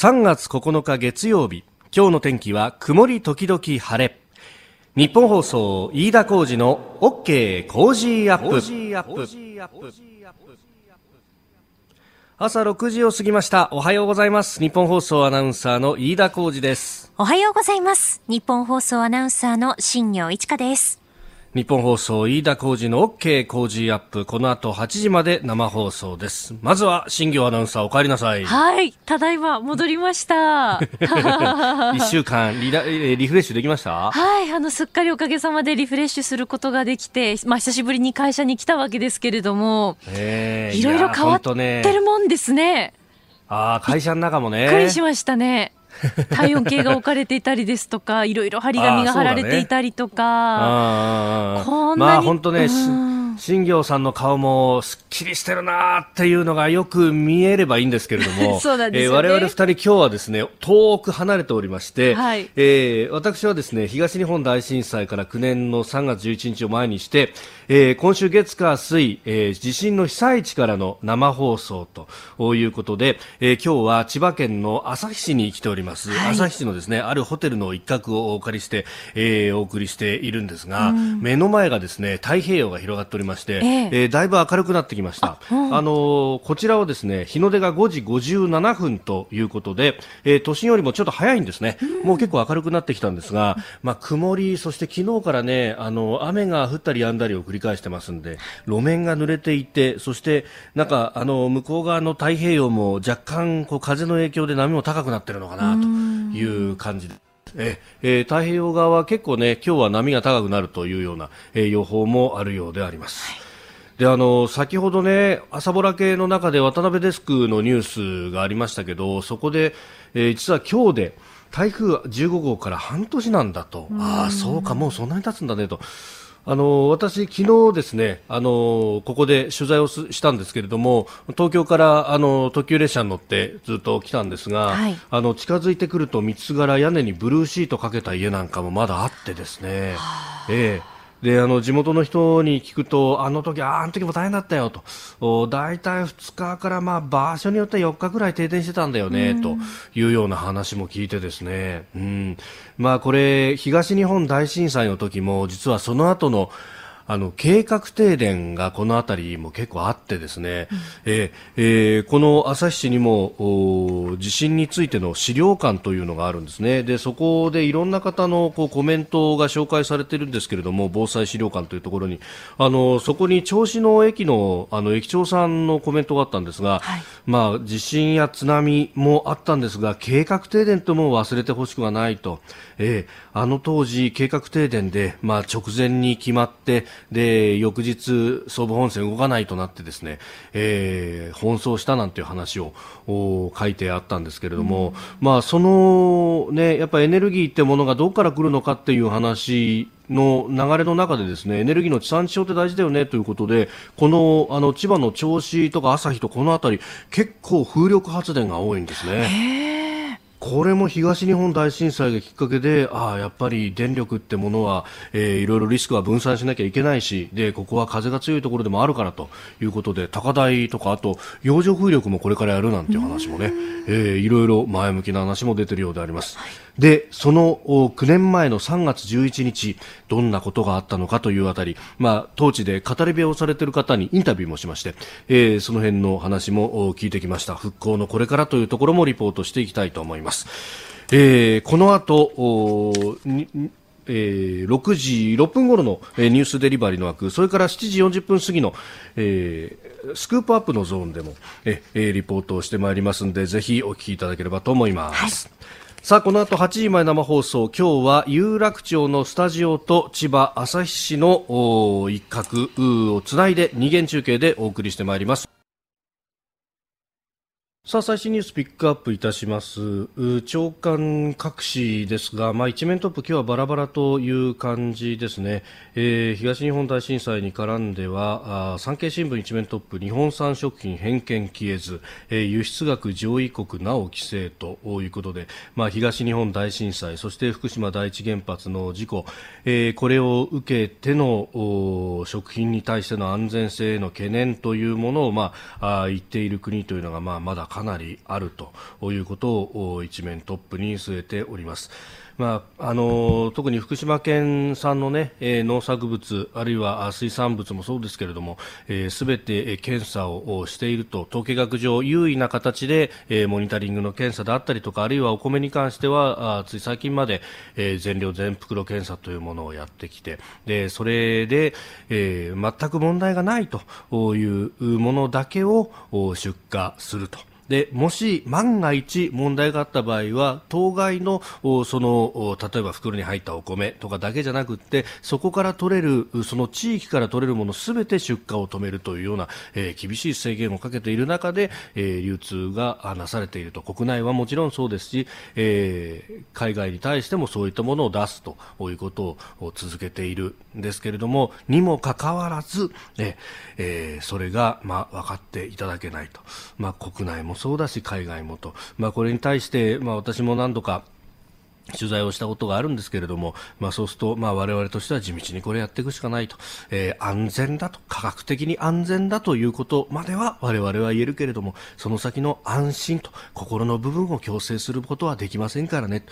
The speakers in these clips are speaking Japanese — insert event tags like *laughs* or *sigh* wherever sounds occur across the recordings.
3月9日月曜日今日の天気は曇り時々晴れ。ニッポン放送飯田浩司の OK Cozy up。朝6時を過ぎました。おはようございます。ニッポン放送アナウンサーの飯田浩司です。おはようございます。ニッポン放送アナウンサーの新行市佳です。ニッポン放送飯田浩司の OK Cozy up。この後8時まで生放送です。まずは新行アナウンサーお帰りなさい。はい。ただいま戻りました。*laughs* 一週間リラリフレッシュできました？はい。あのすっかりおかげさまでリフレッシュすることができてまあ久しぶりに会社に来たわけですけれども、えー、いろいろ変わってるもんですね。ねああ会社の中もね。びっくりしましたね *laughs* 体温計が置かれていたりですとか、いろいろ張り紙が貼られていたりとか、ね、こんなに、まあ本当ね、新行さんの顔もすっきりしてるなっていうのがよく見えればいいんですけれども、*laughs* そうなんですね、えー、我々二人今日はですね、遠く離れておりまして、はい、えー、私はですね、東日本大震災から9年の3月11日を前にして、えー、今週月火水、えー、地震の被災地からの生放送ということで、えー、今日は千葉県の旭市に来ております。はい、旭市のですね、あるホテルの一角をお借りして、えー、お送りしているんですが、目の前がですね、太平洋が広がっておりまして、えー、えー、だいぶ明るくなってきました。あ、うん、あのー、こちらはですね、日の出が5時57分ということで、えー、都心よりもちょっと早いんですね。うん、もう結構明るくなってきたんですが、まあ、曇り、そして昨日からね、あの、雨が降ったり止んだりを繰り返してますんで、路面が濡れていて、そして、なんか、あの、向こう側の太平洋も若干、こう、風の影響で波も高くなってるのかな、という感じで。ええー、太平洋側は結構ね、今日は波が高くなるというような、えー、予報もあるようであります。はい。であの先ほどね朝ぼら系の中で渡辺デスクのニュースがありましたけどそこで、えー、実は今日で台風15号から半年なんだと。ああそうかもうそんなに経つんだねとあの私、昨日ですねあのここで取材をしたんですけれども東京からあの特急列車に乗ってずっと来たんですが、はい、あの近づいてくると三つ柄屋根にブルーシートかけた家なんかもまだあってですね。ええであの地元の人に聞くと、あの時ああの時も大変だったよと、大体2日からまあ場所によって4日ぐらい停電してたんだよね、というような話も聞いてですね、うん。まあ、これ、東日本大震災の時も実はその後のあの計画停電がこの辺りも結構あってですね、うん、えー、この旭市にも地震についての資料館というのがあるんですね。でそこでいろんな方のこうコメントが紹介されているんですけれども防災資料館というところに。あのそこに銚子の駅のあの駅長さんのコメントがあったんですが、はい、まあ、地震や津波もあったんですが計画停電とも忘れてほしくはないと、えー、あの当時計画停電で、まあ、直前に決まってで翌日、総武本線動かないとなってですね、えー、奔走したなんていう話を書いてあったんですけれども、うん、まあ、その、ね、やっぱエネルギーってものがどこから来るのかっていう話の流れの中でですねエネルギーの地産地消って大事だよねということでこのあの千葉の銚子とか旭とこの辺り結構風力発電が多いんですね。これも東日本大震災がきっかけで、ああ、やっぱり電力ってものは、えー、いろいろリスクは分散しなきゃいけないし、で、ここは風が強いところでもあるからということで、高台とか、あと、洋上風力もこれからやるなんていう話もね、えー、いろいろ前向きな話も出てるようであります。はいで、その9年前の3月11日、どんなことがあったのかというあたり、まあ、当地で語り部をされている方にインタビューもしまして、えー、その辺の話も聞いてきました。復興のこれからというところもリポートしていきたいと思います。えー、この後、えー、6時6分頃の、えー、ニュースデリバリーの枠、それから7時40分過ぎの、えー、スクープアップのゾーンでも、えー、リポートをしてまいりますので、ぜひお聞きいただければと思います。はいさあこの後8時前生放送今日は有楽町のスタジオと千葉旭市の一角をつないで二元中継でお送りしてまいります。さあ最新ニュースピックアップいたします。長官各紙ですが、まあ、一面トップ今日はバラバラという感じですね、えー、東日本大震災に絡んではあ産経新聞一面トップ日本産食品偏見消えず、えー、輸出額上位国なお規制ということで、まあ、東日本大震災そして福島第一原発の事故、えー、これを受けての食品に対しての安全性への懸念というものを、まあ、あ言っている国というのが、まあ、まだかなりあるということを一面トップに据えております。まあ、あの特に福島県産の、ね、え、農作物あるいは水産物もそうですけれどもすべ、えー、て検査をしていると統計学上優位な形で、えー、モニタリングの検査であったりとかあるいはお米に関してはあつい最近まで、えー、全量全袋検査というものをやってきてでそれで、えー、全く問題がないというものだけを出荷すると。でもし万が一問題があった場合は当該のその例えば袋に入ったお米とかだけじゃなくてそこから取れるその地域から取れるものすべて出荷を止めるというような、えー、厳しい制限をかけている中で、えー、流通がなされていると。国内はもちろんそうですし、えー、海外に対してもそういったものを出すということを続けている。んですけれどもにもかかわらず、えー、それが、まあ、分かっていただけないと、まあ、国内もそうだし海外もと、まあ、これに対して、まあ、私も何度か取材をしたことがあるんですけれども、まあ、そうすると、まあ、我々としては地道にこれやっていくしかないと、えー、安全だと、科学的に安全だということまでは我々は言えるけれども、その先の安心と心の部分を強制することはできませんからね。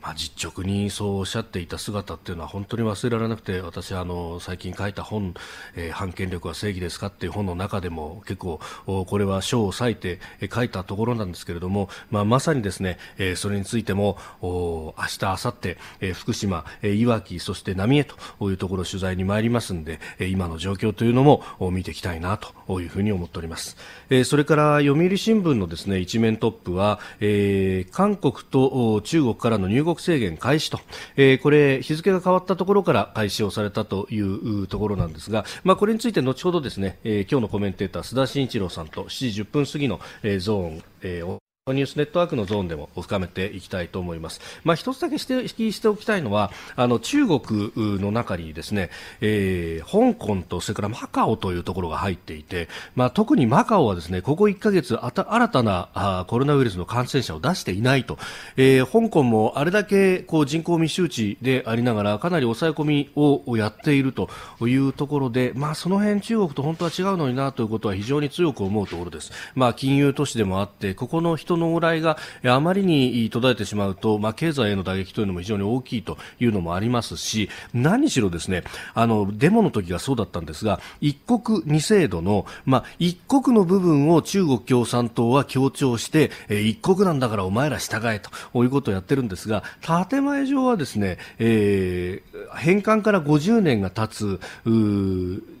まあ、実直にそうおっしゃっていた姿っていうのは本当に忘れられなくて私はあの最近書いた本、えー、反権力は正義ですかっていう本の中でも結構これは賞を割いて書いたところなんですけれども、まあ、まさにですね、えー、それについても明日、明後日、えー、福島、えー、いわきそして浪江というところ取材に参りますんで、えー、今の状況というのも見ていきたいなというふうに思っております、えー、それから読売新聞のですね一面トップは、えー、韓国と中国からの入国制限開始と、えー、これ日付が変わったところから開始をされたというところなんですが、まあ、これについて後ほどですね、えー、今日のコメンテーター須田慎一郎さんと7時10分過ぎの、えー、ゾーン、えーニュースネットワークのゾーンでも深めていきたいと思います。まあ、一つだけして指摘しておきたいのは、あの中国の中にですね、えー、香港とそれからマカオというところが入っていて、まあ、特にマカオはですね、ここ1ヶ月あた新たなあコロナウイルスの感染者を出していないと、えー、香港もあれだけこう人口密集地でありながらかなり抑え込みをやっているというところで、まあ、その辺中国と本当は違うのになということは非常に強く思うところです。まあ、金融都市でもあって、ここの人の往来があまりに途絶えてしまうと、まあ、経済への打撃というのも非常に大きいというのもありますし何しろですねあのデモの時がそうだったんですが一国二制度の、まあ、一国の部分を中国共産党は強調して、え、一国なんだからお前ら従えということをやってるんですが建前上はですね、えー、返還から50年が経つ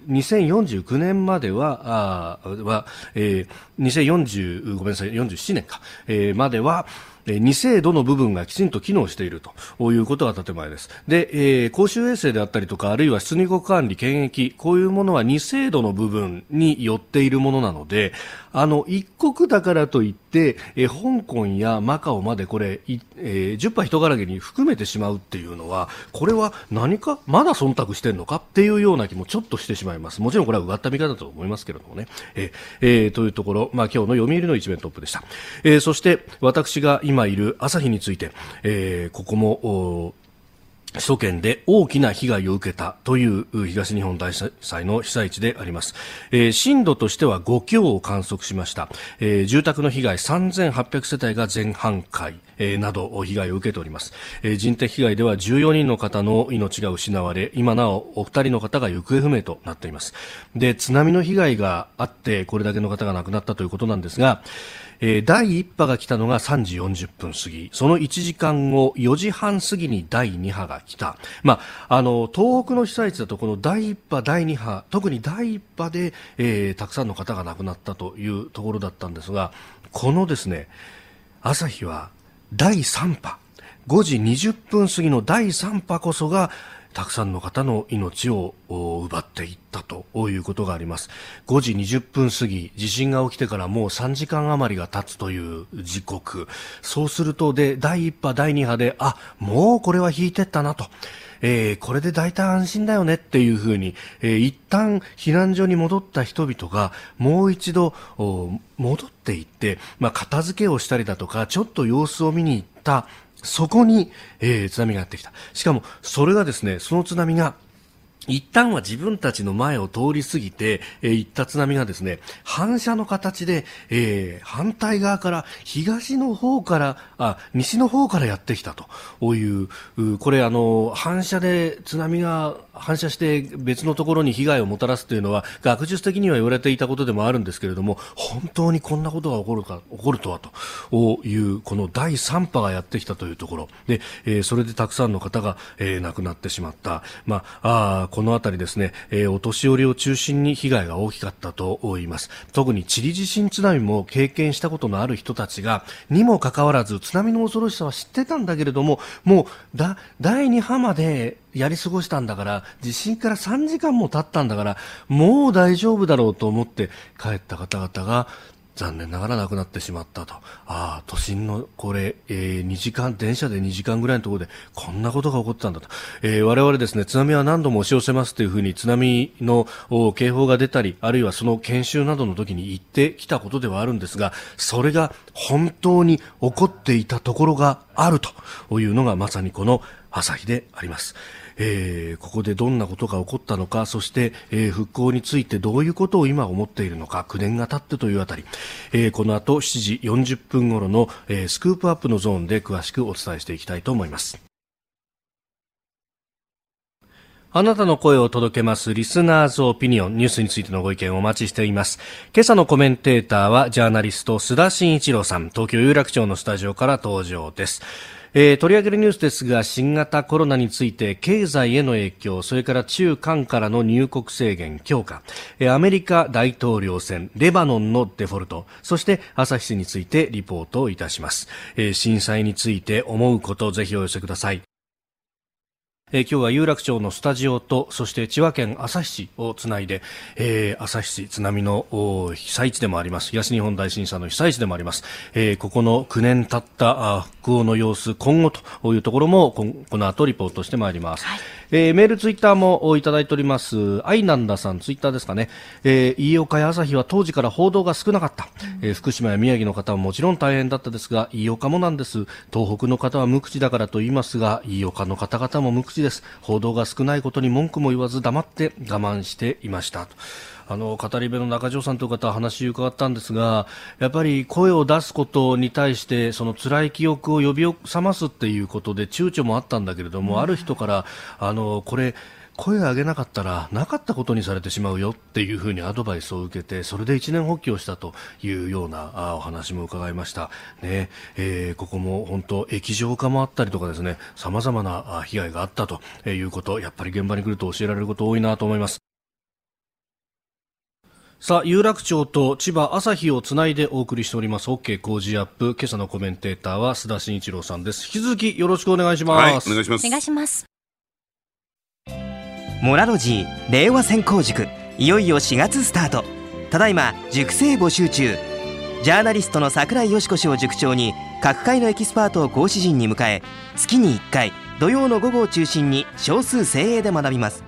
2049年までは、あはえー、2040ごめんなさい47年か、えー、までは、二制度の部分がきちんと機能しているということが建前です。で、えー、公衆衛生であったりとか、あるいは出入国管理、検疫、こういうものは二制度の部分によっているものなので、あの、一国だからといって、えー、香港やマカオまでこれ、えー、10波人柄げに含めてしまうっていうのは、これは何か、まだ忖度してるのかっていうような気もちょっとしてしまいます。もちろんこれはうがった見方だと思いますけれどもね。えー、えー、というところ、まあ今日の読売の一面トップでした。えー、そして、私が今今いる朝日について、えー、ここも、首都圏で大きな被害を受けたという東日本大震災の被災地であります、えー、震度としては5強を観測しました、えー、住宅の被害3800世帯が全半壊、えー、など被害を受けております、え、人的被害では14人の方の命が失われ今なおお二人の方が行方不明となっています。で津波の被害があってこれだけの方が亡くなったということなんですがえー、第1波が来たのが3時40分過ぎ、その1時間後、4時半過ぎに第2波が来た。まあ、あの、東北の被災地だとこの第1波、第2波、特に第1波で、えー、たくさんの方が亡くなったというところだったんですが、このですね、朝日は第3波、5時20分過ぎの第3波こそが、たくさんの方の命を奪っていったということがあります。5時20分過ぎ地震が起きてからもう3時間余りが経つという時刻。そうするとで第1波第2波であもうこれは引いてったなと。えー、これで大体安心だよねっていうふうに、えー、一旦避難所に戻った人々がもう一度戻っていって、まあ、片付けをしたりだとかちょっと様子を見に行ったそこに、えー、津波がやってきた。しかも、それがですね、その津波が、一旦は自分たちの前を通り過ぎて、えー、行った津波がですね、反射の形で、えー、反対側から東の方から、あ、西の方からやってきたと。いう、うこれあの、反射で津波が反射して別のところに被害をもたらすというのは学術的には言われていたことでもあるんですけれども本当にこんなことが起こるか起こるとはと。いうこの第3波がやってきたというところ。で、えー、それでたくさんの方が、えー、亡くなってしまった、まあ、あこの辺りですね、えー、お年寄りを中心に被害が大きかったと言います。特にチリ地震津波も経験したことのある人たちがにもかかわらず津波の恐ろしさは知ってたんだけれどももうだ第2波までやり過ごしたんだから、地震から3時間も経ったんだから、もう大丈夫だろうと思って帰った方々が、残念ながら亡くなってしまったと。ああ、都心のこれ、えー、2時間、電車で2時間ぐらいのところでこんなことが起こったんだと。えー、我々ですね、津波は何度も押し寄せますというふうに津波の警報が出たり、あるいはその研修などの時に言ってきたことではあるんですが、それが本当に起こっていたところがあるというのがまさにこの朝日であります。えー、ここでどんなことが起こったのかそして、えー、復興についてどういうことを今思っているのか9年が経ってというあたり、えー、この後7時40分頃の、えー、スクープアップのゾーンで詳しくお伝えしていきたいと思います。あなたの声を届けますリスナーズオピニオンニュースについてのご意見をお待ちしています。今朝のコメンテーターはジャーナリスト須田慎一郎さん、東京有楽町のスタジオから登場です。えー、取り上げるニュースですが新型コロナについて経済への影響それから中間からの入国制限強化、えー、アメリカ大統領選レバノンのデフォルトそして朝日市についてリポートをいたします、えー、震災について思うことぜひお寄せください。えー、今日は有楽町のスタジオとそして千葉県旭市をつないで、えー、旭市津波の被災地でもあります。東日本大震災の被災地でもあります、えー、ここの9年経った復興の様子今後というところもこの後リポートしてまいります、はい。えー、メール、ツイッターもいただいております。アイナンダさん、ツイッターですかね。えー、飯岡や朝日は当時から報道が少なかった。うん、えー、福島や宮城の方はもちろん大変だったですが、飯岡もなんです。東北の方は無口だからと言いますが、飯岡の方々も無口です。報道が少ないことに文句も言わず黙って我慢していました。あの語り部の中条さんという方話を伺ったんですがやっぱり声を出すことに対してその辛い記憶を呼び覚ますっていうことで躊躇もあったんだけれども、ある人からあのこれ声を上げなかったらなかったことにされてしまうよっていうふうにアドバイスを受けてそれで一年発起をしたというようなお話も伺いました、ね。えー、ここも本当液状化もあったりとかですね様々な被害があったということやっぱり現場に来ると教えられること多いなと思います。さあ、有楽町と千葉朝日をつないでお送りしております OK 工事アップ。今朝のコメンテーターは須田慎一郎さんです。引き続きよろしくお願いします。はい、お願いします。お願いします。モラロジー令和専攻塾いよいよ4月スタート。ただいま塾生募集中。ジャーナリストの櫻井よしこ氏を塾長に各界のエキスパートを講師陣に迎え月に1回土曜の午後を中心に少数精鋭で学びます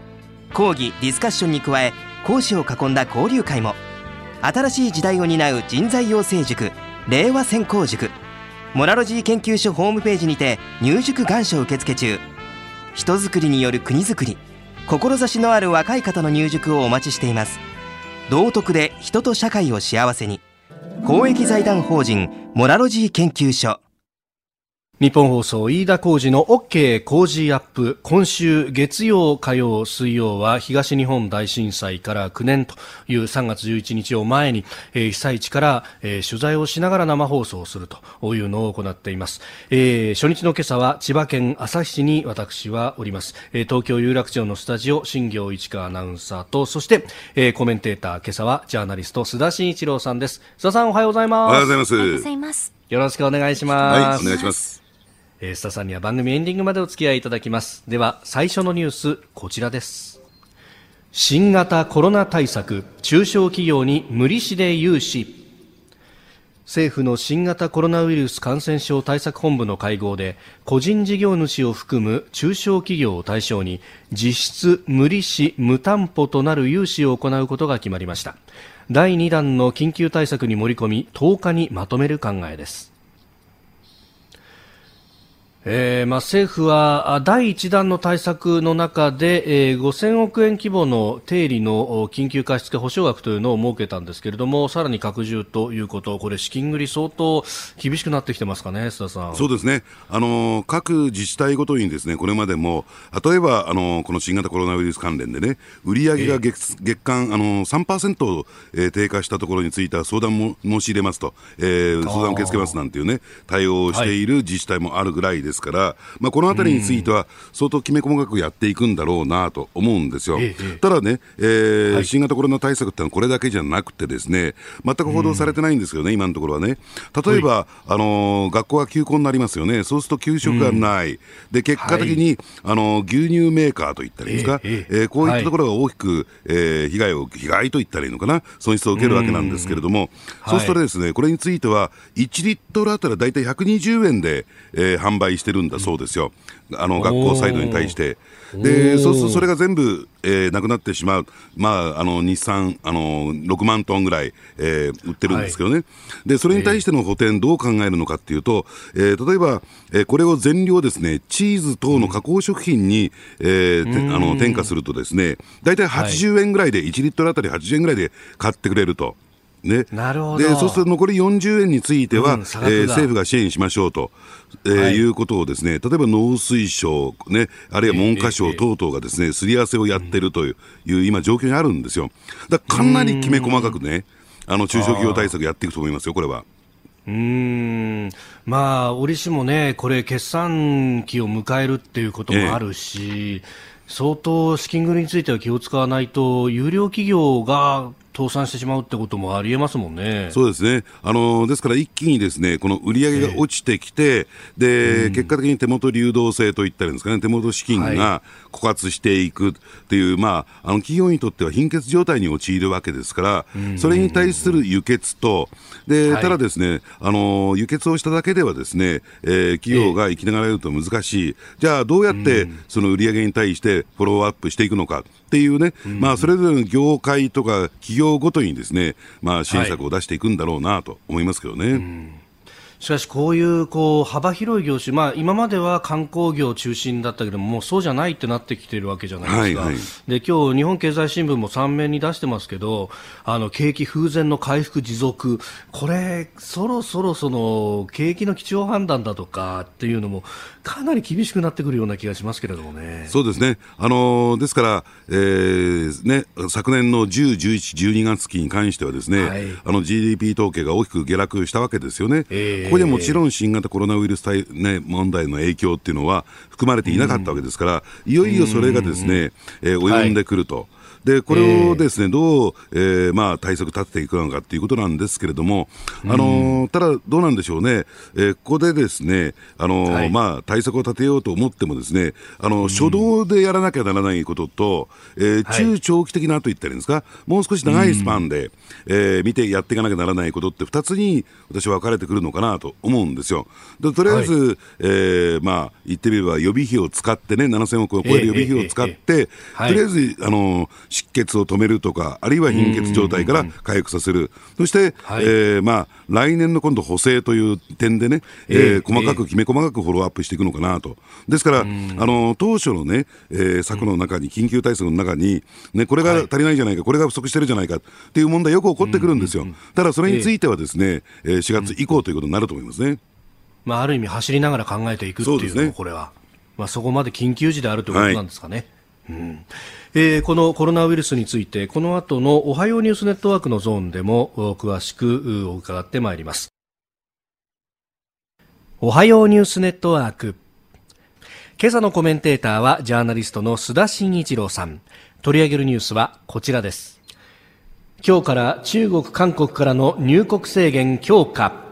講義ディスカッションに加え講師を囲んだ交流会も。新しい時代を担う人材養成塾令和専攻塾。モラロジー研究所ホームページにて入塾願書受付中。人づくりによる国づくり。志のある若い方の入塾をお待ちしています。道徳で人と社会を幸せに。公益財団法人モラロジー研究所。日本放送飯田浩二の OK 工事アップ今週月曜火曜水曜は東日本大震災から9年という3月11日を前に、えー、被災地から、えー、取材をしながら生放送するというのを行っています、えー、初日の今朝は千葉県旭市に私はおります、えー、東京有楽町のスタジオ新行市川アナウンサーとそして、えー、コメンテーター今朝はジャーナリスト須田慎一郎さんです。須田さんおはようございます。おはようございます。おはようございます。よろしくお願いします。はいお願いしますえー、スタさんには番組エンディングまでお付き合いいただきます。では最初のニュースこちらです。新型コロナ対策中小企業に無利子で融資。政府の新型コロナウイルス感染症対策本部の会合で個人事業主を含む中小企業を対象に実質無利子無担保となる融資を行うことが決まりました。第2弾の緊急対策に盛り込み10日にまとめる考えです。えーまあ、政府は第1弾の対策の中で、えー、5000億円規模の定理の緊急貸付保証額というのを設けたんですけれどもさらに拡充ということこれ資金繰り相当厳しくなってきてますかね須田さん。そうですね。あの各自治体ごとにですねこれまでも例えばあのこの新型コロナウイルス関連でね売上が月,、月間あの3%、えー、低下したところについては相談も申し入れますと、えー、相談受け付けますなんていうね対応をしている自治体もあるぐらいですから、まあ、このあたりについては、相当きめ細かくやっていくんだろうなと思うんですよ。ただね、えー、はい、新型コロナ対策ってのはこれだけじゃなくてですね、全く報道されてないんですよね、今のところはね。例えば、はい、あのー、学校が休校になりますよね。そうすると給食がない。で、結果的に、はい、あのー、牛乳メーカーといったらいいですか、ええー、こういったところが大きく、えー、被害を、被害と言ったらいいのかな、損失を受けるわけなんですけれども、そうするとですね、これについては、1リットルあたり大体120円で、えー、販売してるんだそうですよ。あの学校サイドに対して。でそうするとそれが全部、えー、なくなってしまう、まあ、あの日産あの6万トンぐらい、えー、売ってるんですけどね、はい、でそれに対しての補填、どう考えるのかっていうと、えー、例えば、えー、これを全量ですね、チーズ等の加工食品に、えー、あの転嫁すると、ですね大体80円ぐらいで、1リットルあたり80円ぐらいで買ってくれると。ね、なるほど。でそうすると残り40円については、うん、えー、政府が支援しましょうと、えー、はい、いうことをですね例えば農水省、ね、あるいは文科省等々がですねすり合わせをやってるという,、いう今、状況にあるんですよ。だかなりきめ細かくね、あの中小企業対策やっていくと思いますよ、これは。うん。まあ、折しもね、これ、決算期を迎えるっていうこともあるし、ええ。相当資金繰りについては気を使わないと、有料企業が倒産してしまうってこともありえますもんね。そうですね。あのですから一気にですね、この売り上げが落ちてきて、えー、で、うん、結果的に手元流動性といったらですかね、手元資金が枯渇していくっていう、はい、まあ、あの企業にとっては貧血状態に陥るわけですから、うん、それに対する輸血と、で、ただですね、あの輸血をしただけではですね、えー、企業が生きながられると難しい。じゃあどうやってその売り上げに対してフォローアップしていくのか。っていうね、まあ、それぞれの業界とか企業ごとにですね、まあ、支援策を出していくんだろうなと思いますけどね。しかし、こういうこう幅広い業種、まあ、今までは観光業中心だったけども、もうそうじゃないってなってきてるわけじゃないですか、はいはい、で今日日本経済新聞も3面に出してますけど、あの景気風前の回復持続、これ、そろそろその景気の基調判断だとかっていうのも、かなり厳しくなってくるような気がしますけれどもね。そうですね、あのですから、えーね、昨年の10、11、12月期に関しては、ですね、はい、あの GDP 統計が大きく下落したわけですよね。えーここでもちろん新型コロナウイルス対、ね、問題の影響っていうのは含まれていなかったわけですから、いよいよそれがですね、えー、及んでくると。はいでこれをですね、どう、えーまあ、対策立てていくのかということなんですけれども、あのー、ただ、どうなんでしょうね、えー、ここでですね、あのーはい、まあ、対策を立てようと思ってもですね、あの初動でやらなきゃならないことと、えー、中長期的なと言ったらいいんですか、もう少し長いスパンで、えー、見てやっていかなきゃならないことって2つに私は分かれてくるのかなと思うんですよ。でとりあえず、はい、えー、まあ、言ってみれば予備費を使ってね、7000億を超える予備費を使って、とりあえず、あの湿血を止めるとか、あるいは貧血状態から回復させる、そして、はい、えー、まあ、来年の今度、補正という点でね、えー、細かく、きめ細かくフォローアップしていくのかなと、ですから、あの当初のね、えー、策の中に、緊急対策の中に、ね、これが足りないじゃないか、これが不足してるじゃないかっていう問題、よく起こってくるんですよ、ただそれについてはですね、えー、4月以降ということになると思いますね。まあ、ある意味、走りながら考えていくっていうのも、これは、まあ、そこまで緊急時であるということなんですかね。はい。うんえー、このコロナウイルスについてこの後のおはようニュースネットワークのゾーンでも詳しく伺ってまいります。おはようニュースネットワーク。今朝のコメンテーターはジャーナリストの須田慎一郎さん。取り上げるニュースはこちらです。今日から中国韓国からの入国制限強化。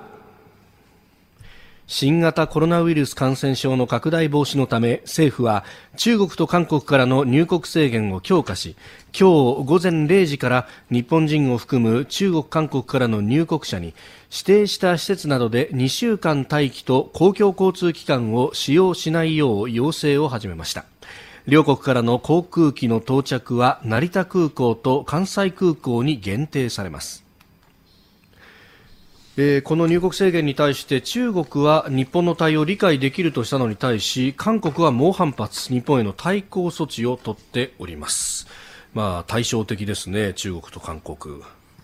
新型コロナウイルス感染症の拡大防止のため政府は中国と韓国からの入国制限を強化し今日午前0時から日本人を含む中国韓国からの入国者に指定した施設などで2週間待機と公共交通機関を使用しないよう要請を始めました。両国からの航空機の到着は成田空港と関西空港に限定されます。えー、この入国制限に対して中国は日本の対応を理解できるとしたのに対し韓国は猛反発日本への対抗措置を取っております。まあ対照的ですね中国と韓国。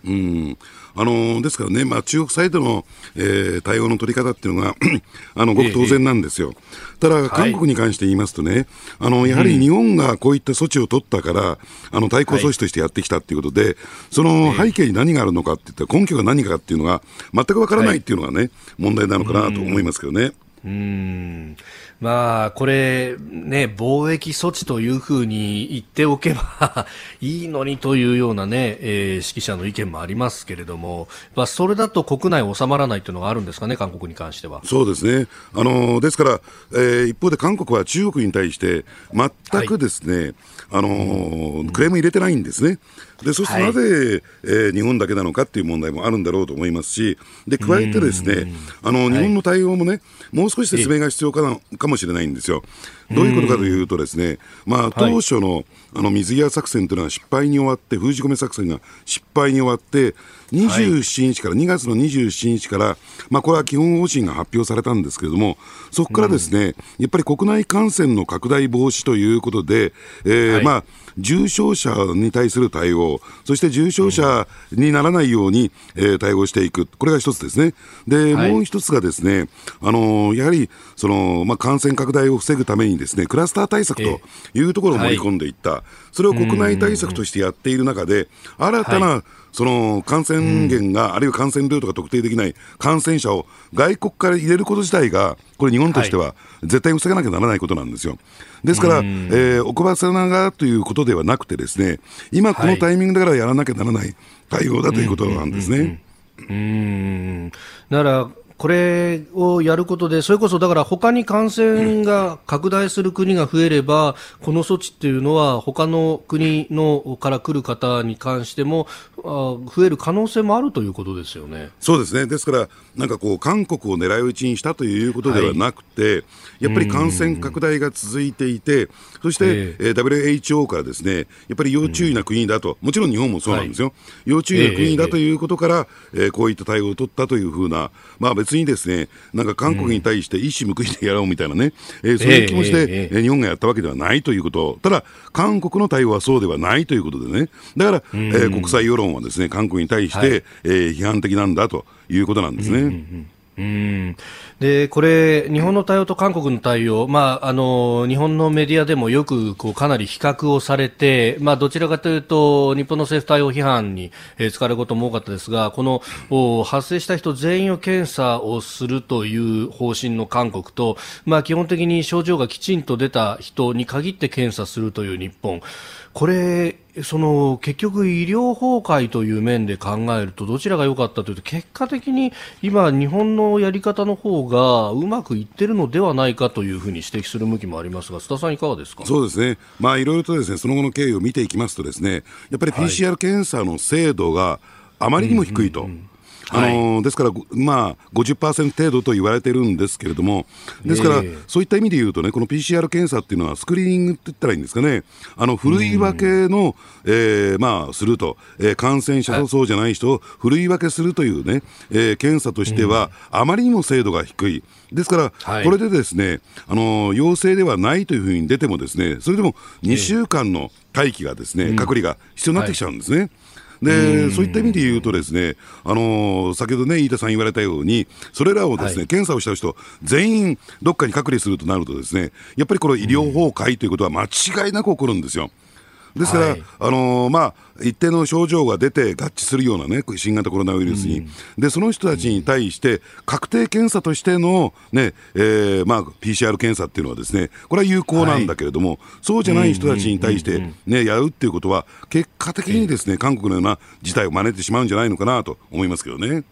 うん。あのですからね、まあ、中国サイドの、えー、対応の取り方っていうのが *clears throat* あのごく当然なんですよ。ただ、韓国に関して言いますとね、あのやはり日本がこういった措置を取ったから、あの対抗措置としてやってきたっていうことで、その背景に何があるのかっていったら、根拠が何かっていうのが全くわからないっていうのがね、問題なのかなと思いますけどね。うんまあ、これ、ね、貿易措置というふうに言っておけば *laughs* いいのにというようなね、えー、指揮者の意見もありますけれども、まあ、それだと国内収まらないというのがあるんですかね、韓国に関しては。そうですね。あのですから、えー、一方で韓国は中国に対して、全くですね、はい、あのクレーム入れてないんですね。でそしてなぜ、はい、えー、日本だけなのかっていう問題もあるんだろうと思いますし、で加えてですね、あの日本の対応もね、もう少し説明が必要かなかもしれないんですよ。どういうことかというとですね、まあ、当初の,、あの水際作戦というのは失敗に終わって、封じ込め作戦が失敗に終わって、27日から、2月の27日から、まあ、これは基本方針が発表されたんですけれども、そこからですね、やっぱり国内感染の拡大防止ということで、えーまあ、重症者に対する対応、そして重症者にならないように、えー、対応していく、これが一つですね。で、もう一つがですね、あのー、やはり、その、まあ、感染拡大を防ぐためにですね、クラスター対策というところを盛り込んでいった。それを国内対策としてやっている中で、新たな、その感染源が、あるいは感染ルートが特定できない感染者を外国から入れること自体が、これ、日本としては絶対防がなきゃならないことなんですよ。ですから、えー、おばせながらということではなくてですね、今このタイミングだからやらなきゃならない対応だということなんですね。うんだからこれをやることで、それこそだから他に感染が拡大する国が増えれば、この措置っていうのは他の国のから来る方に関しても増える可能性もあるということですよね。そうですね。ですから、なんかこう、韓国を狙い撃ちにしたということではなくて、はい、やっぱり感染拡大が続いていて、そして、えー、WHO からですね、やっぱり要注意な国だと、もちろん日本もそうなんですよ。はい、要注意な国だということから、えー、こういった対応を取ったというふうな、まあ別にですね、なんか韓国に対して一矢報いてやろうみたいなね、えー、そういう気持ちで、えー、日本がやったわけではないということ、ただ、韓国の対応はそうではないということでね、だから、えー、国際世論はですね、韓国に対して、はい、えー、批判的なんだということなんですね。うんでこれ、日本の対応と韓国の対応、まあ、あの日本のメディアでもよくこうかなり比較をされて、まあ、どちらかというと日本の政府対応批判に、え、使われることも多かったですがこの発生した人全員を検査をするという方針の韓国と、まあ、基本的に症状がきちんと出た人に限って検査するという日本。これその結局、医療崩壊という面で考えるとどちらが良かったというと結果的に今、日本のやり方の方がうまくいってるのではないかというふうに指摘する向きもありますが須田さん、いかがですか？そうですね、まあ、いろいろとですねその後の経緯を見ていきますとですねやっぱり PCR 検査の精度があまりにも低いと。うんうんうんあのー、ですから、まあ、50%程度と言われてるんですけれども、ですから、そういった意味で言うとね、この PCR 検査っていうのは、スクリーニングって言ったらいいんですかね、あの、ふるい分けの、えー、まあ、すると、えー、感染者とそうじゃない人をふるい分けするというね、えー、検査としては、あまりにも精度が低い。ですから、これでですね、あの陽性ではないというふうに出てもですね、それでも2週間の待機がですね、隔離が必要になってきちゃうんですね。でそういった意味で言うと、ですね、あのー、先ほどね、飯田さん言われたように、それらをですね、はい、検査をした人、全員どっかに隔離するとなると、ですねやっぱりこの医療崩壊ということは間違いなく起こるんですよ。ですから、はい、あのー、まあ、一定の症状が出て合致するようなね、新型コロナウイルスに、うん、でその人たちに対して、確定検査としての、ねえーまあ、PCR 検査っていうのはですね、これは有効なんだけれども、はい、そうじゃない人たちに対して、ね、やるっていうことは、結果的にですね、韓国のような事態を招いてしまうんじゃないのかなと思いますけどね。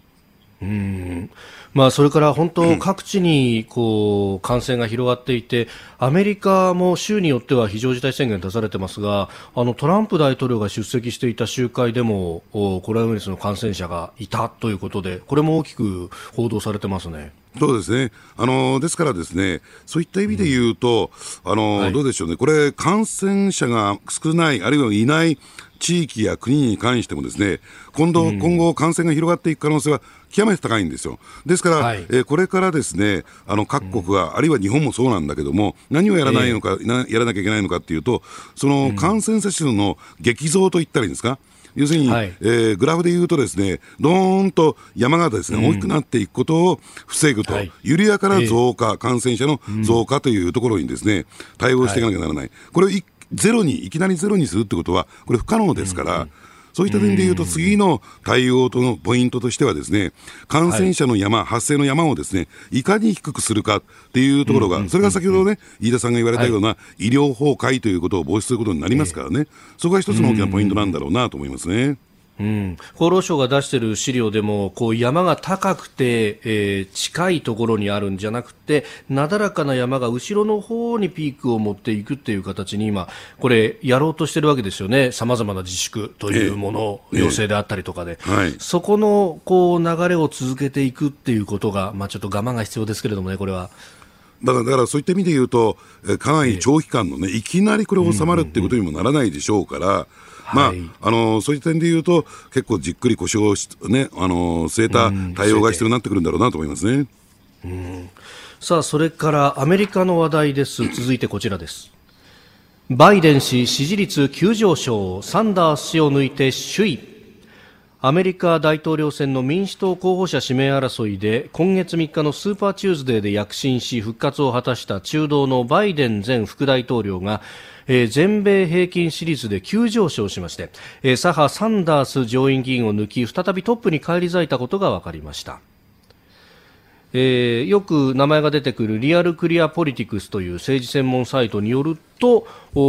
うんまあ、それから本当、各地にこう感染が広がっていて、アメリカも州によっては非常事態宣言出されてますが、あのトランプ大統領が出席していた集会でも、コロナウイルスの感染者がいたということで、これも大きく報道されてますね。そうですね。あのですからですね、そういった意味で言うと、うん、あの、はい、どうでしょうね。これ、感染者が少ない、あるいはいない地域や国に関してもですね、今度、うん、今後感染が広がっていく可能性は極めて高いんですよ。ですから、はい、えー、これからですね、あの各国は、うん、あるいは日本もそうなんだけども、何をやらないのか、えー、やらなきゃいけないのかっていうと、その感染者数の激増といったらいいんですか？要するに、はい、えー、グラフで言うとですね、どーんと山がですね、大きくなっていくことを防ぐと、はい、緩やかな増加、えー、感染者の増加というところにですね、対応していかなきゃならない。これをゼロに、いきなりゼロにするってことは、これ不可能ですから、うんそういった点でいうと、次の対応とのポイントとしては、ですね感染者の山、はい、発生の山をですねいかに低くするかっていうところが、それが先ほどね、飯田さんが言われたような医療崩壊ということを防止することになりますからね、そこが一つの大きなポイントなんだろうなと思いますね。うん、厚労省が出している資料でもこう山が高くて、えー、近いところにあるんじゃなくてなだらかな山が後ろの方にピークを持っていくっていう形に今これやろうとしてるわけですよね。さまざまな自粛というもの、えー、要請であったりとかで、えーはい、そこのこう流れを続けていくっていうことが、まあ、ちょっと我慢が必要ですけれどもねこれは。だからだからそういった意味で言うと、えかなり長期間のね、いきなりこれ収まるっていうことにもならないでしょうから、まあ、あのそういう点でいうと、結構じっくり腰をね、あの据えた対応が必要になってくるんだろうなと思いますね。うん、さあ、それからアメリカの話題です。続いてこちらです。バイデン氏支持率急上昇、サンダース氏を抜いて首位。アメリカ大統領選の民主党候補者指名争いで今月3日のスーパーチューズデーで躍進し復活を果たした中道のバイデン前副大統領がえー、全米平均支持率で急上昇しまして、えー、左派サンダース上院議員を抜き再びトップに返り咲いたことが分かりました。えー、よく名前が出てくるリアルクリアポリティクスという政治専門サイトによると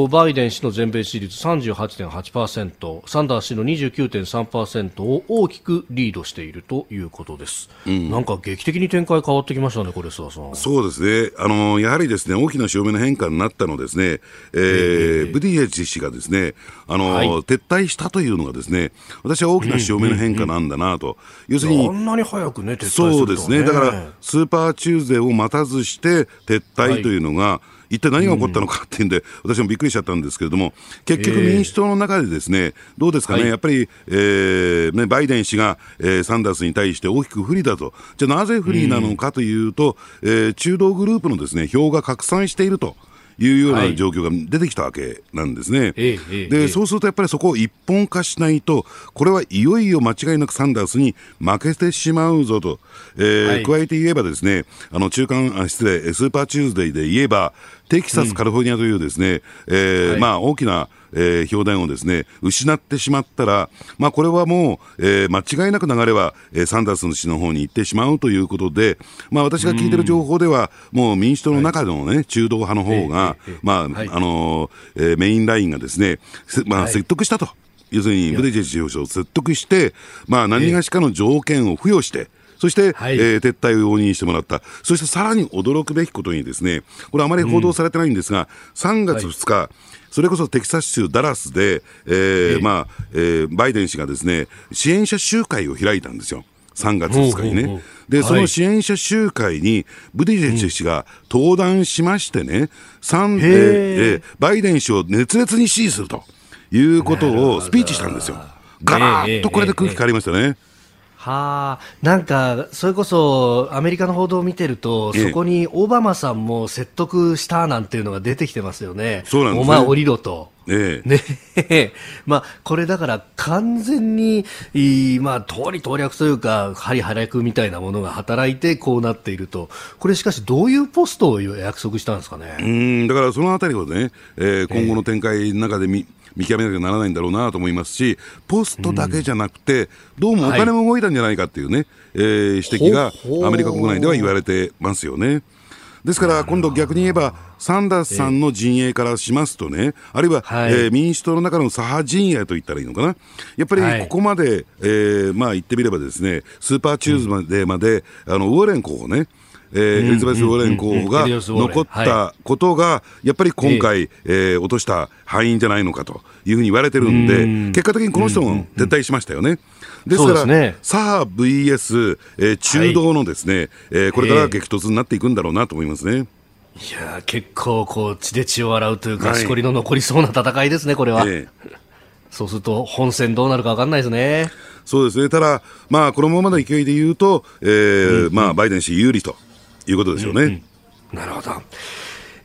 バイデン氏の全米支持率38.8%サンダース氏の29.3%を大きくリードしているということです、うん、なんか劇的に展開変わってきましたね、これ須田さん。そうですね。あのやはりですね大きな潮目の変化になったのですね、えー、えー、ブディエッジ氏がですねあの、はい、撤退したというのがですね私は大きな潮目の変化なんだなと、要するに、こんなに早くね、撤退すると、ね、そうですね、だからスーパーチューズデーを待たずして撤退というのが、はい。一体何が起こったのかっていうんで、私もびっくりしちゃったんですけれども、結局、民主党の中でですね、どうですかね、やっぱり、えーね、バイデン氏が、えー、サンダースに対して大きく不利だと、じゃあなぜ不利なのかというと、えー、中道グループのですね票が拡散していると。いうような状況が出てきたわけなんですね。はい、で、そうするとやっぱりそこを一本化しないと、これはいよいよ間違いなくサンダースに負けてしまうぞと、えー、はい、加えて言えばですね、あの中間、あ失礼、スーパーチューズデーで言えば、テキサス、カリフォルニアというですね、うん、えーはい、まあ大きなえー、票田をですね失ってしまったら、まあ、これはもう、えー、間違いなく流れは、えー、サンダース氏の方に行ってしまうということで、まあ、私が聞いてる情報では、もう民主党の中でのね、はい、中道派の方が、まあ、はい、あのえー、メインラインがですね、まあ、説得したと。要するに、ブデジェジ首相を説得して、まあ、何がしかの条件を付与して、そして、はい、えー、撤退を容認してもらった、そしてさらに驚くべきことに、ですねこれ、あまり報道されてないんですが、うん、3月2日、はいそれこそテキサス州ダラスで、えー、まあ、えー、バイデン氏がですね、支援者集会を開いたんですよ。3月2日にね。で、その支援者集会に、ブディジェッチ氏が登壇しましてね、3で、えー、バイデン氏を熱烈に支持するということをスピーチしたんですよ。ガラッとこれで空気変わりましたね。はあ、なんか、それこそアメリカの報道を見てると、そこにオバマさんも説得したなんていうのが出てきてますよね。そうなんですね。お前降りろと。ええ、ね *laughs* まあ、これだから完全に、まあ、通り盗略というか、針早くみたいなものが働いてこうなっていると、これしかし、どういうポストを約束したんですかね？うんだからそのあたりをね、えー、今後の展開の中で見、え見極めなきゃならないんだろうなと思いますし、ポストだけじゃなくて、どうもお金も動いたんじゃないかっていうね、はい、えー、指摘がアメリカ国内では言われてますよね。ですから、今度逆に言えば、サンダースさんの陣営からしますとね、あるいは、はい、えー、民主党の中の左派陣営と言ったらいいのかな、やっぱりここまで、はい、えー、まあ言ってみればですね、スーパーチューズデーまで、うん、あのウォーレン候補ね、えー、エリザベス・ウォーレン候補が残ったことが、やっぱり今回、えー、落とした敗因じゃないのかというふうに言われてるんで、結果的にこの人も撤退しましたよね。ですから、ね、左派 VS、えー、中道のですね、はい、えー、これから激突になっていくんだろうなと思いますね。いや結構こう血で血を洗うというか、はい、しこりの残りそうな戦いですね、これは。えーそうすると本戦どうなるか分かんないですね。そうですね。ただ、まあ、このままの勢いで言うと、えー、うん、まあ、バイデン氏有利ということですよね。うんうん、なるほど。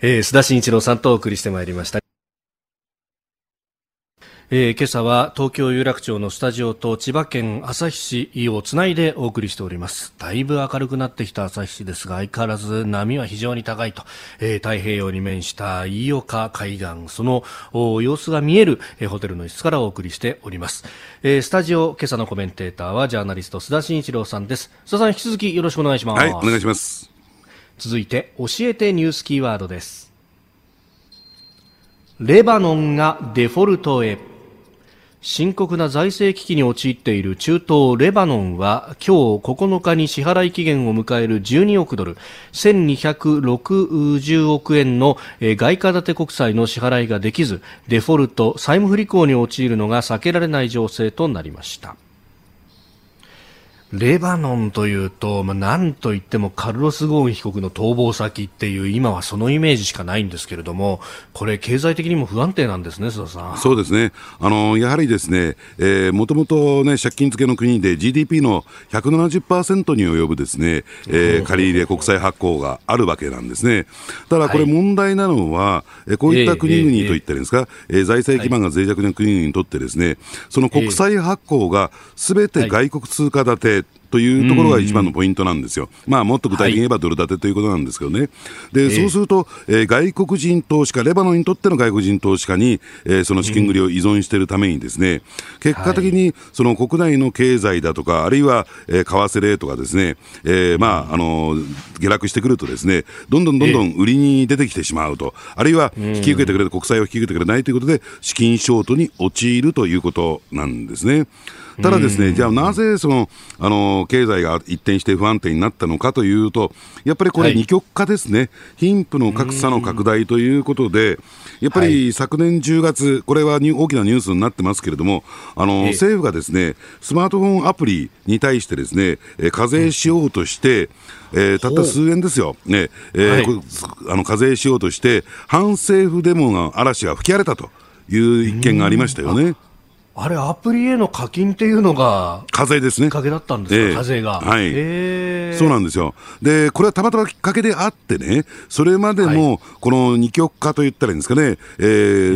えー、須田慎一郎さんとお送りしてまいりました。えー、今朝は東京有楽町のスタジオと千葉県旭市をつないでお送りしております。だいぶ明るくなってきた旭市ですが相変わらず波は非常に高いと、えー、太平洋に面した飯岡海岸その様子が見える、えー、ホテルの一室からお送りしております、えー、スタジオ今朝のコメンテーターはジャーナリスト須田慎一郎さんです。須田さん引き続きよろしくお願いします。はいお願いします続いて教えてニュースキーワードです。レバノンがデフォルトへ。深刻な財政危機に陥っている中東レバノンは今日9日に支払い期限を迎える12億ドル1260億円の外貨建て国債の支払いができずデフォルト債務不履行に陥るのが避けられない情勢となりました。レバノンというと、まあ、なんといってもカルロス・ゴーン被告の逃亡先っていう今はそのイメージしかないんですけれどもこれ経済的にも不安定なんですね須田さん。そうですね。あのやはりですね、えー、もともとね借金付けの国で GDP の170%に及ぶですね、えー、借り入れ国債発行があるわけなんですね。ただこれ問題なのは、はい、こういった国々といったらいいんですか、えー、えー、財政基盤が脆弱な国々にとってですねその国債発行がすべて外国通貨建て、はいというところが一番のポイントなんですよ。まあ、もっと具体的に言えばドル建てということなんですけどね。で、そうすると、えー、外国人投資家、レバノンにとっての外国人投資家に、えー、その資金繰りを依存しているためにですね、結果的にその国内の経済だとか、あるいは、えー、為替レートがですね、えー、まあ、あの、下落してくるとですね、どんどんどんどん売りに出てきてしまうと、あるいは引き受けてくれる、国債を引き受けてくれないということで、資金ショートに陥るということなんですね。ただですね、じゃあなぜその、あの、経済が一転して不安定になったのかというと、やっぱりこれ二極化ですね。はい、貧富の格差の拡大ということで、やっぱり昨年10月、これは大きなニュースになってますけれども、あの、政府がですね、スマートフォンアプリに対してですね、え課税しようとして、えー、たった数円ですよ、ね。えー、はい、あの課税しようとして、反政府デモが嵐が吹き荒れたという一件がありましたよね。あれ、アプリへの課金っていうのが、課税ですね。きっかけだったんですか、えー、課税が。はい、えー。そうなんですよ。で、これはたまたまきっかけであってね、それまでも、この二極化と言ったらいいんですかね、え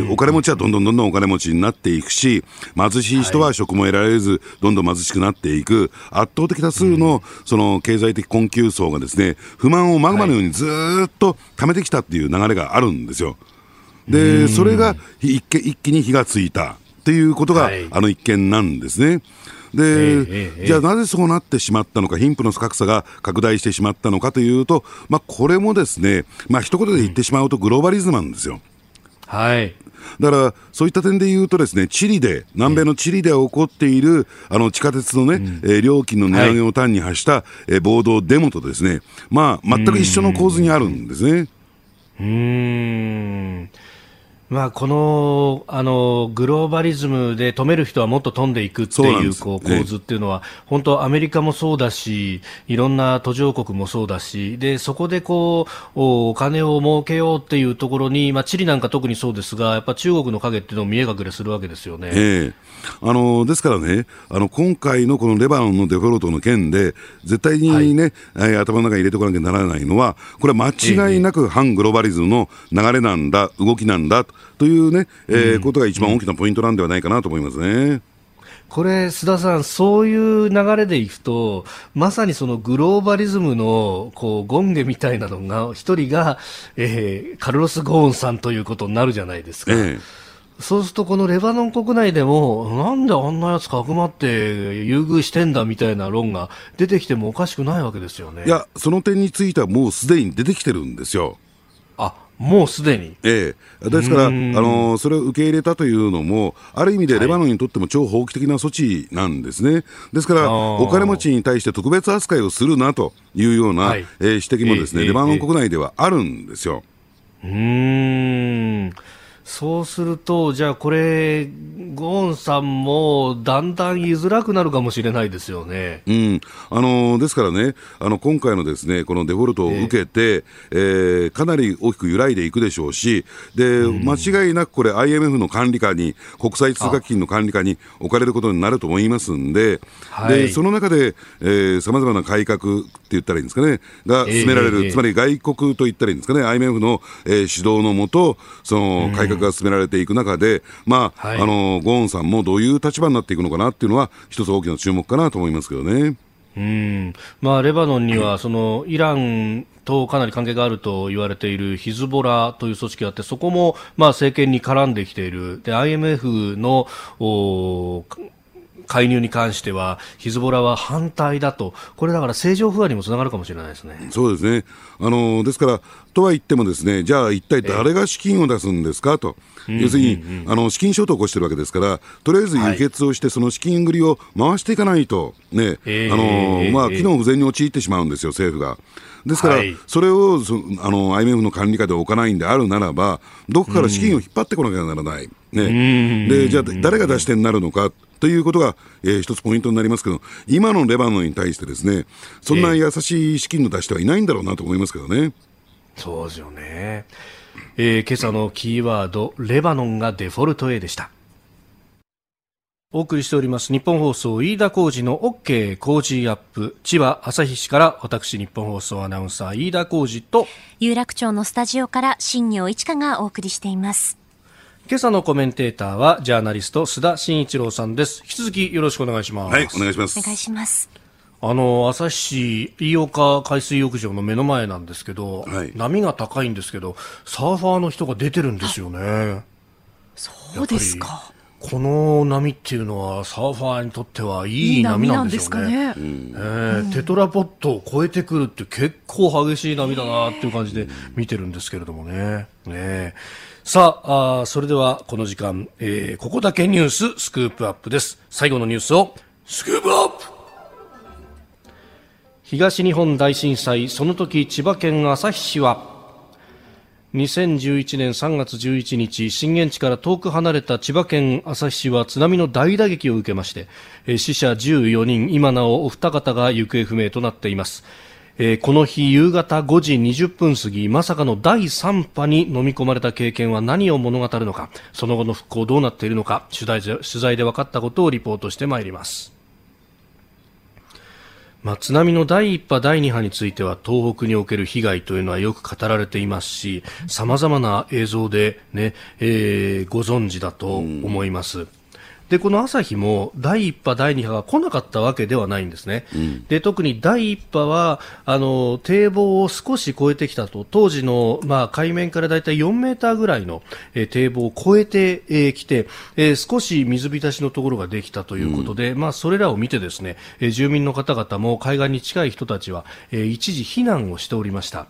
ー、お金持ちはどんどんどんどんお金持ちになっていくし、貧しい人は職も得られず、どんどん貧しくなっていく、圧倒的多数の、その経済的困窮層がですね、不満をマグマのようにずっと溜めてきたっていう流れがあるんですよ。で、それが一気に火がついた。っていうことが、はい、あの一件なんですね。で、えー、じゃあなぜそうなってしまったのか、貧富の格差が拡大してしまったのかというと、まあ、これもですね、まあ一言で言ってしまうとグローバリズムなんですよ。はい。だから、そういった点で言うとですね、チリで、南米のチリで起こっている、あの、地下鉄のね、うん、えー、料金の値上げを単に発した、はい、えー、暴動デモとですね、まあ、全く一緒の構図にあるんですね。うん。まあ、このあのグローバリズムで止める人はもっと飛んでいくっていうこう構図っていうのは、本当、アメリカもそうだし、いろんな途上国もそうだし、でそこでこうお金を儲けようっていうところに、まあ、チリなんか特にそうですが、やっぱ中国の影っていうのを見え隠れするわけですよね。えー、あのですからね、あの今回のこのレバノンのデフォルトの件で、絶対にね、はい、頭の中に入れておかなきゃならないのは、これは間違いなく反グローバリズムの流れなんだ、動きなんだというね、えー、ことが一番大きなポイントなんではないかなと思いますね。これ、須田さん、そういう流れでいくと、まさにそのグローバリズムのこう権下みたいなのが、一人が、えー、カルロス・ゴーンさんということになるじゃないですか。ええそうすると、このレバノン国内でも、なんであんなやつかくまって優遇してんだみたいな論が出てきてもおかしくないわけですよね。いや、その点についてはもうすでに出てきてるんですよ。あもうすでに。ええ。ですから、あの、それを受け入れたというのも、ある意味でレバノンにとっても超法規的な措置なんですね。ですから、お金持ちに対して特別扱いをするなというような、はい、えー、指摘もですね、えー、レバノン国内ではあるんですよ。うん。そうすると、じゃあこれ、ゴーンさんもだんだん言いづらくなるかもしれないですよね。うん、あのですからね、あの今回のですねこのデフォルトを受けて、えー、えー、かなり大きく揺らいでいくでしょうし、で、間違いなくこれ、IMF の管理下に、国際通貨基金の管理下に置かれることになると思いますんで、はい、でその中で、さまざまな改革って言ったらいいんですかね、が進められる、えー、つまり外国と言ったらいいんですかね、IMF の、えー、指導のもと、その改革が進められていく中で、まあ、はい、あのゴーンさんもどういう立場になっていくのかなっていうのは、一つ大きな注目かなと思いますけどね。うん。まあ、レバノンにはそのイランとかなり関係があると言われているヒズボラという組織があってそこもまあ政権に絡んできている。で IMF の介入に関してはヒズボラは反対だと、これだから政情不安にもつながるかもしれないですね。そうですね。あのですから、とは言っても、ですねじゃあ一体誰が資金を出すんですかと。要するに、あの資金ショートを起こしてるわけですから、とりあえず輸血をして、その資金繰りを回していかないと、ね、あのまあ、機能不全に陥ってしまうんですよ、政府が。ですから、はい、それをそあの IMF の管理下で置かないんであるならば、どこから資金を引っ張ってこなきゃならない、ね、でじゃあ、誰が出し手になるのかということが、えー、一つポイントになりますけど、今のレバノンに対してですね、そんな優しい資金の出し手はいないんだろうなと思いますけどね。そうですよね。えー、今朝のキーワード、レバノンがデフォルト A でした。お送りしております日本放送飯田浩二の OK 工事アップ。千葉朝日市から私日本放送アナウンサー飯田浩二と有楽町のスタジオから新業一華がお送りしています。今朝のコメンテーターはジャーナリスト須田慎一郎さんです。引き続きよろしくお願いします。はいお願いします。お願いしますあの朝日市飯岡海水浴場の目の前なんですけど、はい、波が高いんですけどサーファーの人が出てるんですよね。そうですか。この波っていうのはサーファーにとってはいい波なんでしょうね。ね。えテトラポットを超えてくるって結構激しい波だなっていう感じで見てるんですけれどもね。ねさああ、それではこの時間、えー、ここだけニューススクープアップです。最後のニュースをスクープアップ東日本大震災、その時千葉県旭市は2011年3月11日震源地から遠く離れた千葉県旭市は津波の大打撃を受けまして死者14人今なおお二方が行方不明となっています。えこの日夕方5時20分過ぎまさかの第3波に飲み込まれた経験は何を物語るのかその後の復興どうなっているのか取材取材で分かったことをリポートしてまいります。まあ、津波の第1波、第2波については東北における被害というのはよく語られていますしさまざまな映像でね、えー、ご存知だと思います。うんでこの朝日も第1波、第2波が来なかったわけではないんですね、うん、で特に第1波はあの堤防を少し越えてきたと。当時の、まあ、海面からだいたい4メーターぐらいの、えー、堤防を越えてき、えー、て、えー、少し水浸しのところができたということで、うん、まあ、それらを見てですね、えー、住民の方々も海岸に近い人たちは、えー、一時避難をしておりました。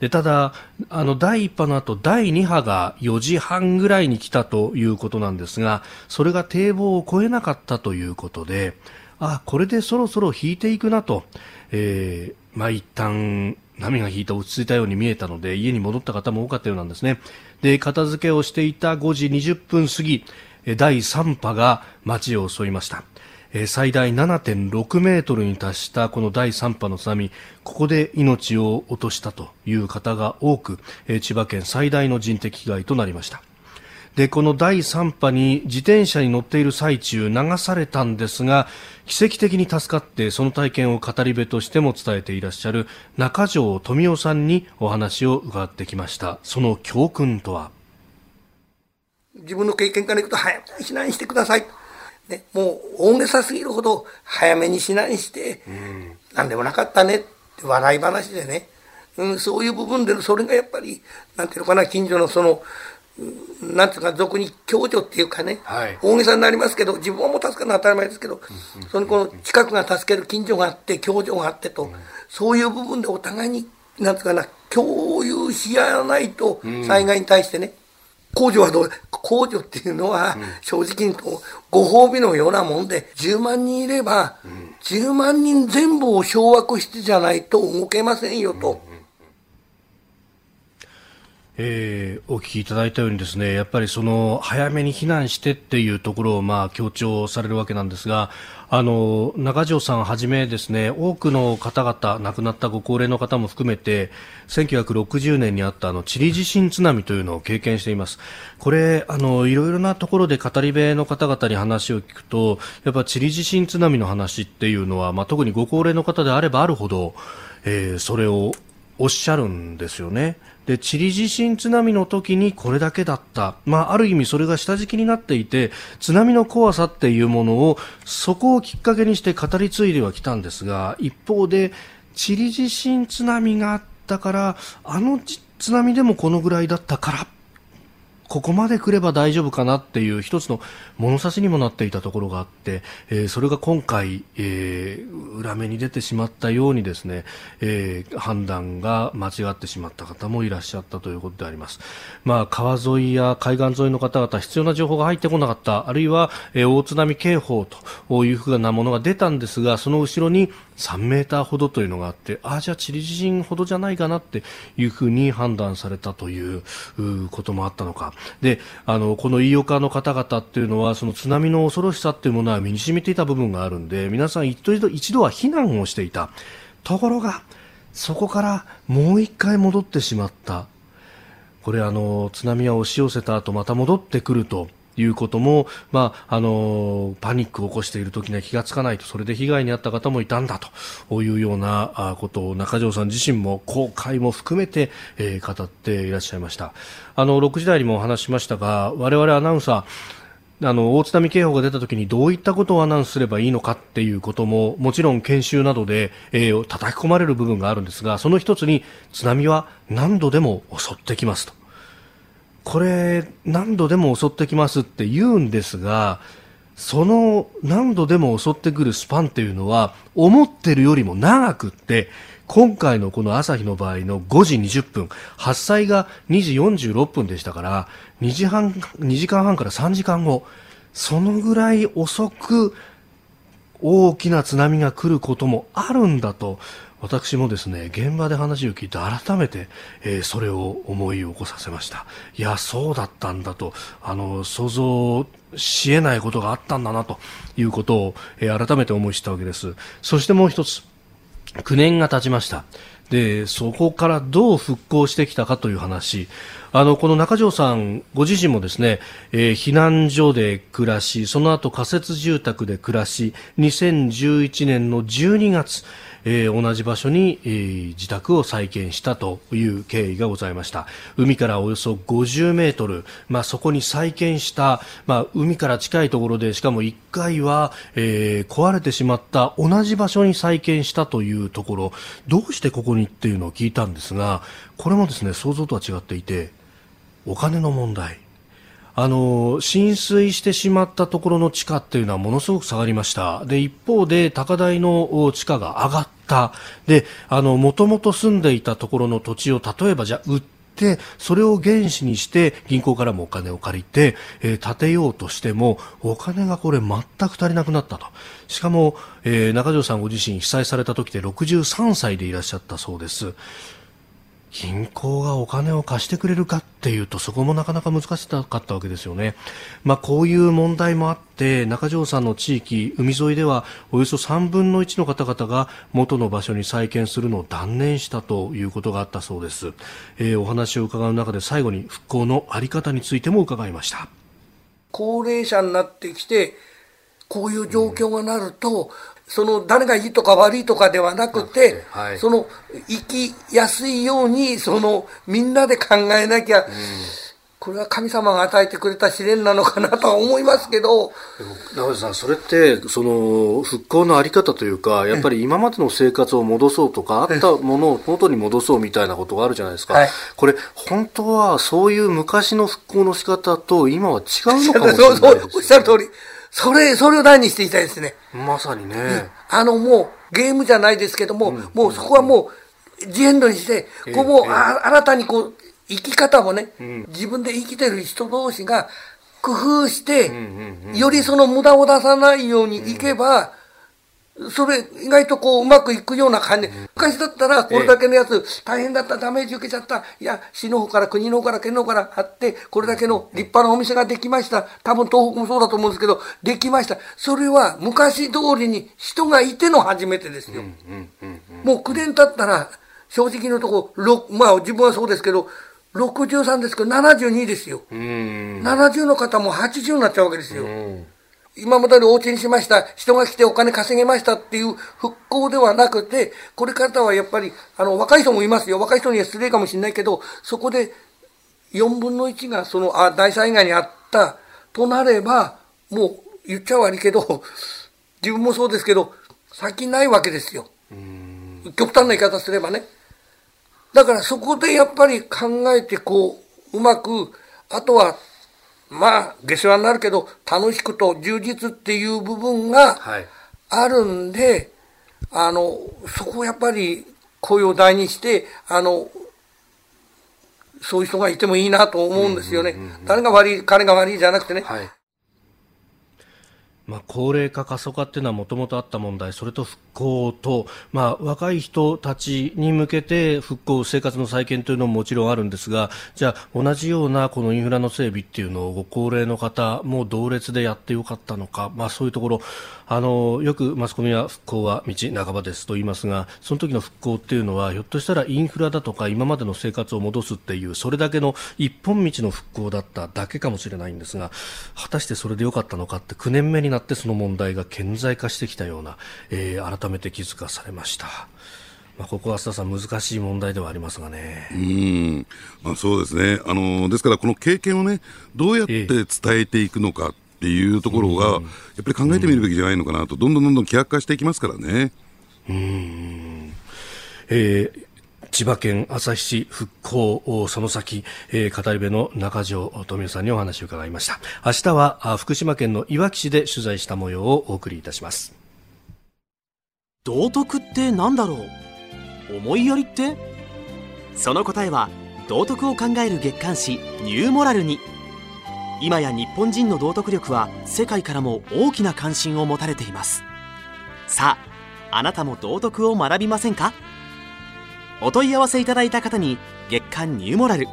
でただ、あの第1波の後第2波が4時半ぐらいに来たということなんですがそれが堤防を越えなかったということであこれでそろそろ引いていくなと、えー、まあ一旦波が引いて落ち着いたように見えたので家に戻った方も多かったようなんですね。で片付けをしていた5時20分過ぎ第3波が街を襲いました。え最大7.6メートルに達したこの第3波の津波ここで命を落としたという方が多くえ千葉県最大の人的被害となりました。でこの第3波に自転車に乗っている最中流されたんですが奇跡的に助かってその体験を語り部としても伝えていらっしゃる中条富夫さんにお話を伺ってきました。その教訓とは？自分の経験からいくと早く避難してください。ね、もう大げさすぎるほど早めに避難して、うん、何でもなかったねって笑い話でね、うん、そういう部分でそれがやっぱりなんていうのかな近所のそのなんていうか俗に共助っていうかね、はい、大げさになりますけど自分はもう助かるのは当たり前ですけど、うん、そのこの近くが助ける近所があって共助があってと、うん、そういう部分でお互いになんていうかな共有し合わないと災害に対してね、控除はどう、控除っていうのは、正直にと、ご褒美のようなもんで、10万人いれば、10万人全部を掌握してじゃないと動けませんよと。えー、お聞きいただいたようにですねやっぱりその早めに避難してっていうところをまあ強調されるわけなんですがあの中条さんはじめですね多くの方々亡くなったご高齢の方も含めて1960年にあったあのチリ地震津波というのを経験しています。これあのいろいろなところで語り部の方々に話を聞くとやっぱチリ地震津波の話っていうのは、まあ、特にご高齢の方であればあるほど、えー、それをおっしゃるんですよね。で、チリ地震津波の時にこれだけだった。まあ、ある意味それが下敷きになっていて、津波の怖さっていうものを、そこをきっかけにして語り継いではきたんですが、一方で、チリ地震津波があったから、あの津波でもこのぐらいだったからここまで来れば大丈夫かなっていう一つの物差しにもなっていたところがあって、えー、それが今回、えー、裏目に出てしまったようにですね、えー、判断が間違ってしまった方もいらっしゃったということであります。まあ、川沿いや海岸沿いの方々、必要な情報が入ってこなかった、あるいは、え、大津波警報というふうなものが出たんですが、その後ろに3メーターほどというのがあって、ああ、じゃあチリ地震ほどじゃないかなっていうふうに判断されたということもあったのか。で、あの、この飯岡の方々っていうのは、その津波の恐ろしさっていうものは身に染みていた部分があるんで、皆さん一度一度は避難をしていた。ところが、そこからもう一回戻ってしまった。これあの、津波は押し寄せた後また戻ってくると。いうことも、まあ、あのパニックを起こしている時には気がつかないとそれで被害に遭った方もいたんだというようなことを中条さん自身も後悔も含めて、えー、語っていらっしゃいました。あの6時台にもお話ししましたが我々アナウンサーあの大津波警報が出た時にどういったことをアナウンスすればいいのかっていうことももちろん研修などで、えー、叩き込まれる部分があるんですがその一つに津波は何度でも襲ってきますと。これ何度でも襲ってきますって言うんですがその何度でも襲ってくるスパンっていうのは思ってるよりも長くって今回のこの朝日の場合の5時20分発災が2時46分でしたから2時半2時間半から3時間後そのぐらい遅く大きな津波が来ることもあるんだと私もですね現場で話を聞いて改めて、えー、それを思い起こさせました。いやそうだったんだとあの想像しえないことがあったんだなということを、えー、改めて思い知ったわけです。そしてもう一つ9年が経ちました。でそこからどう復興してきたかという話。あのこの中条さんご自身もですね、えー、避難所で暮らしその後仮設住宅で暮らし2011年の12月えー、同じ場所に、えー、自宅を再建したという経緯がございました。海からおよそ50メートル、まあ、そこに再建した、まあ、海から近いところでしかも1階は、えー、壊れてしまった同じ場所に再建したというところ。どうしてここにっていうのを聞いたんですがこれもですね想像とは違っていてお金の問題。あの浸水してしまったところの地価っていうのはものすごく下がりました。で一方で高台の地価が上がった。であのもともと住んでいたところの土地を例えばじゃ売ってそれを原資にして銀行からもお金を借りて、えー、建てようとしてもお金がこれ全く足りなくなったと。しかも、えー、中条さんご自身被災された時で63歳でいらっしゃったそうです。銀行がお金を貸してくれるかっていうとそこもなかなか難しかったわけですよね。まあ、こういう問題もあって中条さんの地域海沿いではおよそ3分の1の方々が元の場所に再建するのを断念したということがあったそうです。えー、お話を伺う中で最後に復興の在り方についても伺いました。高齢者になってきてこういう状況がなると、その誰がいいとか悪いとかではなくて、はい、その生きやすいようにそのみんなで考えなきゃ、うん、これは神様が与えてくれた試練なのかなとは思いますけど。中さんそれってその復興のあり方というかやっぱり今までの生活を戻そうとかあったものを元に戻そうみたいなことがあるじゃないですか、はい、これ本当はそういう昔の復興の仕方と今は違うのかもしれないです、ね、そうそうおっしゃる通りそれ、それを何にしていきたいですね。まさにね。あの、もう、ゲームじゃないですけども、うん、もうそこはもう、ジエンドにして、こうもう、あ新たにこう、生き方もね、うん、自分で生きてる人同士が工夫して、よりその無駄を出さないようにいけば、それ意外とこううまくいくような感じ。昔だったらこれだけのやつ大変だった、ダメージ受けちゃった。いや、市の方から国の方から県の方からあって、これだけの立派なお店ができました。多分東北もそうだと思うんですけど、できました。それは昔通りに人がいての初めてですよ。もう9年経ったら、正直のところ、まあ自分はそうですけど、63ですけど、72ですよ。70の方も80になっちゃうわけですよ。今までにお家にしました、人が来てお金稼げましたっていう復興ではなくて、これからはやっぱり、あの、若い人もいますよ。若い人には失礼かもしれないけど、そこで4分の1がその、あ、大災害にあったとなれば、もう言っちゃ悪いけど、自分もそうですけど、先ないわけですよ。極端な言い方すればね。だからそこでやっぱり考えてこう、うまく、あとはまあ、下世話になるけど、楽しくと充実っていう部分があるんで、はい、あの、そこをやっぱり声を大にして、あの、そういう人がいてもいいなと思うんですよね。誰が悪い、彼が悪いじゃなくてね。はいまあ、高齢化、過疎化っていうのはもともとあった問題、それと復興と、まあ、若い人たちに向けて復興、生活の再建というのももちろんあるんですが、じゃあ、同じようなこのインフラの整備っていうのをご高齢の方も同列でやってよかったのか、まあ、そういうところ、あのよくマスコミは復興は道半ばですと言いますが、その時の復興っていうのは、ひょっとしたらインフラだとか、今までの生活を戻すっていう、それだけの一本道の復興だっただけかもしれないんですが、果たしてそれでよかったのかって、9年目になってその問題が顕在化してきたような、えー、改めて気づかされました。まあ、ここは須田さん、難しい問題ではありますがね。うん、まあ、そうですね。あの、ですから、この経験をね、どうやって伝えていくのかっていうところが、やっぱり考えてみるべきじゃないのかなと、どんどんどんどん希薄化していきますからね。うんえー千葉県旭市復興その先、えー、語り部の中条富さんにお話を伺いました。明日は福島県のいわき市で取材した模様をお送りいたします。道徳って何だろう？思いやりって？その答えは道徳を考える月刊誌ニューモラルに。今や日本人の道徳力は世界からも大きな関心を持たれています。さああなたも道徳を学びませんか？お問い合わせいただいた方に月刊ニューモラル。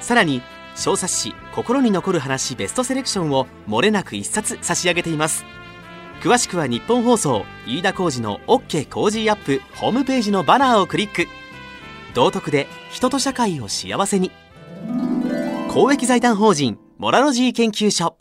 さらに小冊子「心に残る話ベストセレクション」をもれなく一冊差し上げています。詳しくは日本放送飯田浩二の OK コージーアップホームページのバナーをクリック。道徳で人と社会を幸せに。公益財団法人モラロジー研究所。